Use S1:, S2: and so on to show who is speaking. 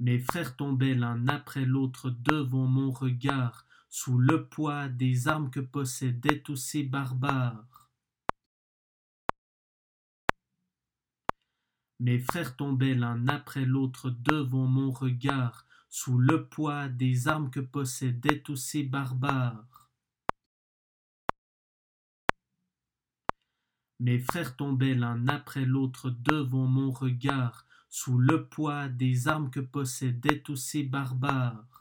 S1: Mes frères tombaient l'un après l'autre devant mon regard, sous le poids des armes que possédaient tous ces barbares. Mes frères tombaient l'un après l'autre devant mon regard, sous le poids des armes que possédaient tous ces barbares. Mes frères tombaient l'un après l'autre devant mon regard, sous le poids des armes que possédaient tous ces barbares.